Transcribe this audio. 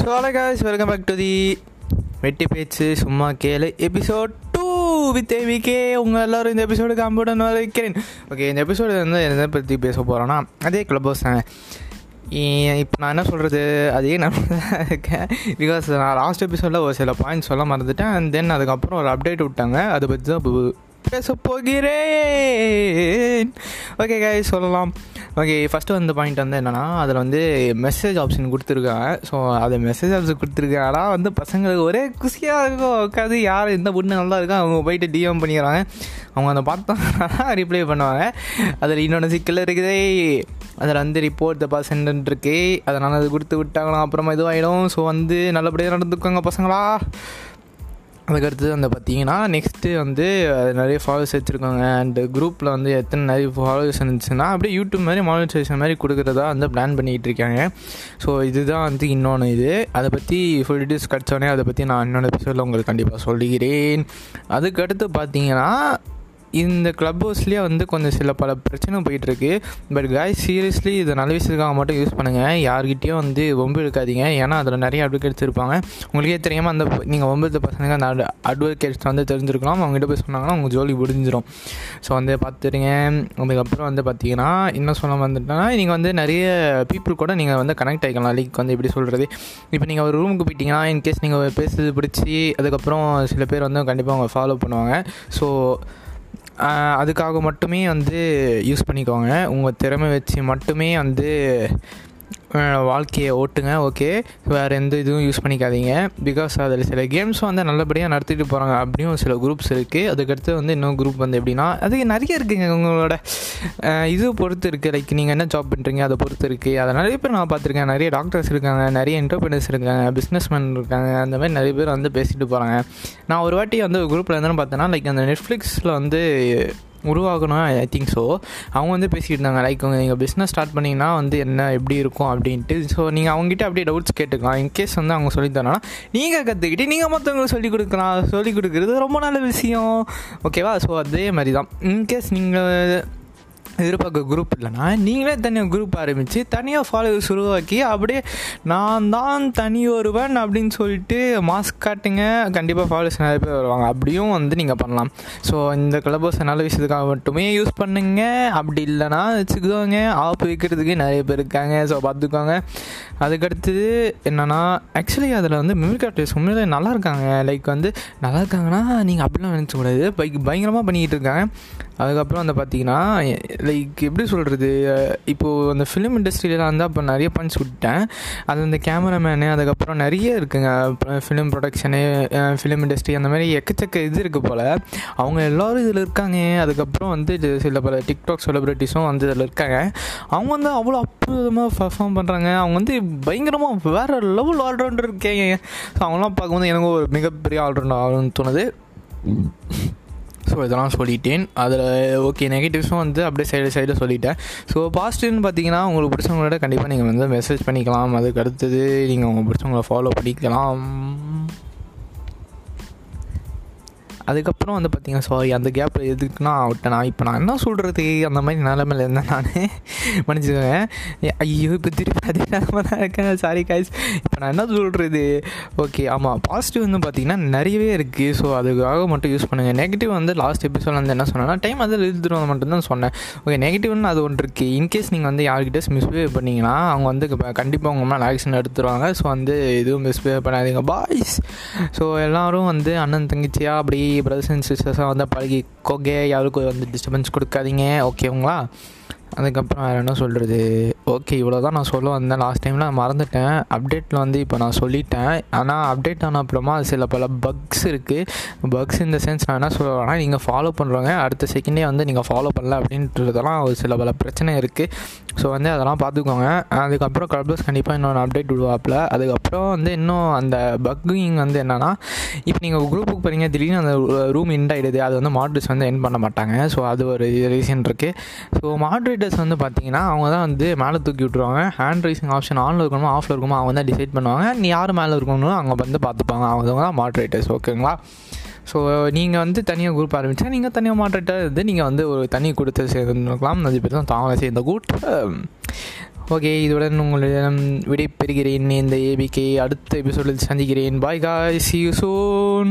So hello guys welcome back to the Vetti Pechu சும்மா கேளு episode do with AVK உங்கள் எல்லோரும் இந்த எபிசோடு கம்ப்யூட்டர் வைக்கிறேன் ஓகே இந்த எபிசோடு வந்து எதை பற்றி பேச போகிறோன்னா அதே கிளப் ஹவுஸ் தாங்க இப்போ நான் என்ன சொல்கிறது அதே நான் இருக்கேன். பிகாஸ் நான் லாஸ்ட் எபிசோடில் ஒரு சில பாயிண்ட் சொல்ல மறந்துட்டேன். அண்ட் தென் அதுக்கப்புறம் ஒரு அப்டேட் விட்டாங்க. அதை பற்றி தான் பேச போகிறேன். ஓகே காய் சொல்லலாம். ஓகே ஃபஸ்ட்டு வந்து பாயிண்ட் வந்து என்னென்னா அதில் வந்து மெசேஜ் ஆப்ஷன் கொடுத்துருக்காங்க. ஸோ அது மெசேஜ் ஆப்ஷன் கொடுத்துருக்காங்கன்னா வந்து பசங்களுக்கு ஒரே குஷியாக இருக்கும் உட்காந்து யார் எந்த பொண்ணு நல்லா இருக்கோ அவங்க போயிட்டு டிஎம் பண்ணிக்கிறாங்க. அவங்க அதை பார்த்தா ரிப்ளை பண்ணுவாங்க. அதில் இன்னொன்று சிக்கல் இருக்குதே. அதில் வந்து ரிப்போர்ட் த பர்சன்ட் இருக்கு. அதனால் அது கொடுத்து விட்டாங்களாம் அப்புறமா இதுவாகிடும் ஸோ வந்து நல்லபடியாக நடந்துக்கோங்க பசங்களா. அதுக்கடுத்து வந்து பார்த்தீங்கன்னா நெக்ஸ்ட்டு வந்து நிறைய ஃபாலோவர்ஸ் வச்சுருக்காங்க அண்டு குரூப்பில் வந்து எத்தனை நிறைய ஃபாலோவர்ஸ் இருந்துச்சுன்னா அப்படியே யூடியூப் மாதிரி மானிட்டரைசேஷன் மாதிரி கொடுக்குறதா வந்து பிளான் பண்ணிகிட்டு இருக்காங்க. ஸோ இதுதான் வந்து இன்னொன்று இது. அதை பற்றி ஃபுல் டீட்டெயில்ஸ் கிடச்சோடனே அதை பற்றி நான் இன்னொன்று எபிசோடில் உங்களுக்கு கண்டிப்பாக சொல்கிறேன். அதுக்கடுத்து பார்த்தீங்கன்னா இந்த க்ளப் ஹவுஸ்லேயே வந்து கொஞ்சம் சில பல பிரச்சனை போயிட்டுருக்கு. பட் காய் சீரியஸ்லி இதை நல்ல விஷயத்துக்காக மட்டும் யூஸ் பண்ணுங்கள் யார்கிட்டேயும் வந்து வம்பு எடுக்காதீங்க. ஏன்னா அதில் நிறைய அட்வொகேட்ஸ் இருப்பாங்க. உங்களுக்கே தெரியாமல் அந்த நீங்கள் ஒம்பது பசங்க அந்த அட் அட்வொகேட்ஸ் வந்து தெரிஞ்சிருக்கலாம். அவங்ககிட்ட போய் சொன்னாங்கன்னா உங்கள் ஜோலி முடிஞ்சிடும் ஸோ வந்து பார்த்துருங்க அதுக்கப்புறம் வந்து பார்த்தீங்கன்னா என்ன சொல்ல வந்துட்டோன்னா நீங்கள் வந்து நிறைய பீப்புள் கூட நீங்கள் வந்து கனெக்ட் ஆகிக்கலாம் லைக் வந்து எப்படி சொல்கிறது இப்போ நீங்கள் ஒரு ரூமுக்கு போயிட்டீங்கன்னா இன்கேஸ் நீங்கள் பேசுறது பிடிச்சி அதுக்கப்புறம் சில பேர் வந்து கண்டிப்பாக அவங்க ஃபாலோ பண்ணுவாங்க. ஸோ அதுக்காக மட்டுமே வந்து யூஸ் பண்ணிக்கோங்க. உங்கள் திறமை வச்சு மட்டுமே வந்து வாழ்க்கையை ஓட்டுங்க ஓகே வேறு எந்த இதுவும் யூஸ் பண்ணிக்காதீங்க. பிகாஸ் அதில் சில கேம்ஸும் வந்து நல்லபடியாக நடத்திட்டு போகிறாங்க அப்படியும் சில குரூப்ஸ் இருக்குது அதுக்கடுத்து வந்து இன்னும் குரூப் வந்து எப்படின்னா அது நிறைய இருக்குங்க உங்களோட இது பொறுத்து இருக்குது லைக் நீங்கள் என்ன ஜாப் பண்ணுறீங்க அதை பொறுத்து இருக்குது அதை நிறைய பேர் நான் பார்த்துருக்கேன். நிறைய டாக்டர்ஸ் இருக்காங்க நிறைய என்டர்பிரினர்ஸ் இருக்காங்க பிஸ்னஸ்மேன் இருக்காங்க. அந்த மாதிரி நிறைய பேர் வந்து பேசிட்டு போகிறாங்க நான் ஒரு வாட்டி வந்து குரூப்பில் இருந்தேன்னு பார்த்தேன்னா லைக் அந்த நெட்ஃப்ளிக்ஸில் வந்து உருவாகணும் ஐ திங்க் ஸோ அவங்க வந்து பேசிக்கிட்டு இருந்தாங்க லைக் நீங்கள் பிஸ்னஸ் ஸ்டார்ட் பண்ணிங்கன்னா வந்து என்ன எப்படி இருக்கும் அப்படின்ட்டு. ஸோ நீங்கள் அவங்ககிட்ட அப்படியே டவுட்ஸ் கேட்டுக்கலாம். இன்கேஸ் வந்து அவங்க சொல்லித்தரனா நீங்கள் கற்றுக்கிட்டு நீங்கள் மற்றவங்களுக்கு சொல்லிக் கொடுக்கலாம். சொல்லிக் கொடுக்குறது ரொம்ப நல்ல விஷயம். ஓகேவா ஸோ அதே மாதிரி தான் இன்கேஸ் நீங்கள் எதிர்பார்க்க குரூப் இல்லைனா நீங்களே தனியாக குரூப் ஆரம்பித்து தனியாக ஃபாலோவர்ஸ் உருவாக்கி அப்படியே நான் தான் தனி ஒருவன் அப்படின்னு சொல்லிட்டு மாஸ்க் காட்டுங்க. கண்டிப்பாக ஃபாலோவர்ஸ் நிறைய பேர் வருவாங்க. அப்படியும் வந்து நீங்கள் பண்ணலாம். ஸோ இந்த கிளப்பர்ஸை நல்ல விஷயத்துக்காக மட்டுமே யூஸ் பண்ணுங்க. அப்படி இல்லைனா வச்சுக்கோங்க. ஆப் வைக்கிறதுக்கு நிறைய பேர் இருக்காங்க. ஸோ பார்த்துக்கோங்க. அதுக்கடுத்தது என்னென்னா ஆக்சுவலி அதில் வந்து மிமிக் ஆர்டிஸ்ட் உண்மையிலே நல்லா இருக்காங்க. லைக் வந்து நல்லா இருக்காங்கன்னா நீங்கள் அப்படிலாம் நினச்சக்கூடாது. பைக் பயங்கரமாக பண்ணிக்கிட்டு இருக்காங்க. அதுக்கப்புறம் வந்து பார்த்தீங்கன்னா லைக் எப்படி சொல்கிறது இப்போது அந்த ஃபிலிம் இண்டஸ்ட்ரியிலலாம் வந்து அப்போ நிறைய பஞ்ச் விட்டேன் அது அந்த கேமராமேனு அதுக்கப்புறம் நிறைய இருக்குங்க. ஃபிலிம் ப்ரொடக்ஷனு ஃபிலிம் இண்டஸ்ட்ரி அந்த மாதிரி எக்கச்சக்க இது இருக்குது போல். அவங்க எல்லோரும் இதில் இருக்காங்க. அதுக்கப்புறம் வந்து சில பல டிக்டாக் செலிப்ரிட்டிஸும் வந்து இதில் இருக்காங்க. அவங்க வந்து அவ்வளோ அற்புதமாக பர்ஃபார்ம் பண்ணுறாங்க அவங்க வந்து பயங்கரமாக வேறு லெவல் ஆல்ரவுண்டர் இருக்கேங்க ஸோ அவங்களாம் பார்க்கும்போது எனக்கு ஒரு மிகப்பெரிய ஆல்ரவுண்டர் ஆகணும்னு தோணுது. ஸோ இதெல்லாம் சொல்லிட்டேன். அதில் ஓகே நெகட்டிவ்ஸும் வந்து அப்படியே சைடு சைடில் சொல்லிட்டேன். ஸோ பாசிட்டிவ்னு பார்த்தீங்கன்னா உங்களுக்கு பிடிச்சவங்களோட கண்டிப்பாக நீங்கள் வந்து மெசேஜ் பண்ணிக்கலாம். அதுக்கு அடுத்தது நீங்கள் உங்கள் பிடிச்சவங்களை ஃபாலோ பண்ணிக்கலாம். அதுக்கப்புறம் வந்து பார்த்தீங்கன்னா சாரி அந்த கேப்பில் எதுக்குன்னா விட்டேன் நான் இப்போ நான் என்ன சொல்கிறது அந்த மாதிரி நிலமையில் இருந்தேன் நான். மன்னிச்சுக்கோங்க. ஐயோ இப்போ திருப்பி அதே நிலமை தான் இருக்கேன். சாரி காய்ஸ் இப்போ நான் என்ன சொல்கிறது ஓகே ஆமாம் பாசிட்டிவ் வந்து பார்த்தீங்கன்னா நிறையவே இருக்குது ஸோ அதுக்காக மட்டும் யூஸ் பண்ணுங்கள் நெகட்டிவ் வந்து லாஸ்ட் எபிசோட் வந்து என்ன சொன்னேன்னா டைம் அதில் எழுதுறது மட்டும்தான் சொன்னேன். ஓகே நெகட்டிவ்னு அது ஒன்று இருக்குது இன்கேஸ் நீங்கள் வந்து யார்கிட்ட மிஸ்பிஹேவ் பண்ணிங்கன்னா அவங்க வந்து கண்டிப்பாக உங்கள் மேலே ஆக்ஷன் எடுத்துருவாங்க. ஸோ வந்து எதுவும் மிஸ்பிஹேவ் பண்ணாதீங்க. பாய்ஸ் ஸோ எல்லோரும் வந்து அண்ணன் தங்கச்சியாக அப்படி பிரதர்ஸ் அண்ட் சிஸ்டர்ஸாக வந்து பழகி கொகே யாருக்கும் வந்து டிஸ்டர்பன்ஸ் கொடுக்காதீங்க ஓகேங்களா அதுக்கப்புறம் வேறு என்ன சொல்கிறது ஓகே இவ்வளோ தான் நான் சொல்ல வந்தேன். லாஸ்ட் டைமில் நான் மறந்துட்டேன். அப்டேட்டில் வந்து இப்போ நான் சொல்லிட்டேன். ஆனால் அப்டேட் ஆன அப்புறமா சில பல பக்ஸ் இருக்குது பக்ஸ் இந்த சென்ஸ் நான் என்ன சொல்லுவேன்னா நீங்கள் ஃபாலோ பண்ணுறவங்க அடுத்த செகண்டே வந்து நீங்கள் ஃபாலோ பண்ணல அப்படின்றதெல்லாம் ஒரு சில பல பிரச்சனை இருக்குது ஸோ வந்து அதெல்லாம் பார்த்துக்கோங்க. அதுக்கப்புறம் கிளப்ஸ் கண்டிப்பாக இன்னொன்று அப்டேட் விடுவாப்பில் அதுக்கப்புறம் வந்து இன்னும் அந்த பக்கிங் வந்து என்னென்னா இப்போ நீங்கள் குரூப்புக்கு போகிறீங்க திடீர்னு அந்த ரூம் இண்ட் ஆகிடுது அது வந்து மாட்ரிஸ் வந்து என் பண்ண மாட்டாங்க. ஸோ அது ஒரு ரீசன் இருக்குது ஸோ மாட்ரேட்டர்ஸ் வந்து பார்த்தீங்கன்னா அவங்க தான் வந்து மேலே தூக்கி விட்ருவாங்க ஹேண்ட் ரைசிங் ஆப்ஷன் ஆனில் இருக்கணுமா ஆஃபில் இருக்கணுமா அவங்க தான் டிசைட் பண்ணுவாங்க. நீ யார் மேலே இருக்கணும்னு அவங்க வந்து பார்த்துப்பாங்க அவங்க தான் மாட்ரேட்டர்ஸ் ஓகேங்களா ஸோ நீங்கள் வந்து தனியாக குரூப் ஆரம்பித்தா நீங்கள் தனியாக மாட்ரேட்டர் வந்து நீங்கள் வந்து ஒரு தனி கொடுத்து சேர்ந்துருக்கலாம். அது பேர் தான் தாங்க சேர்ந்த கூட் ஓகே இதுடன் உங்களிடம் விடை பெறுகிறேன் இந்த ஏபிகே அடுத்த எபிசோடில் சந்திக்கிறேன். பாய் காய் சி யூ சூன்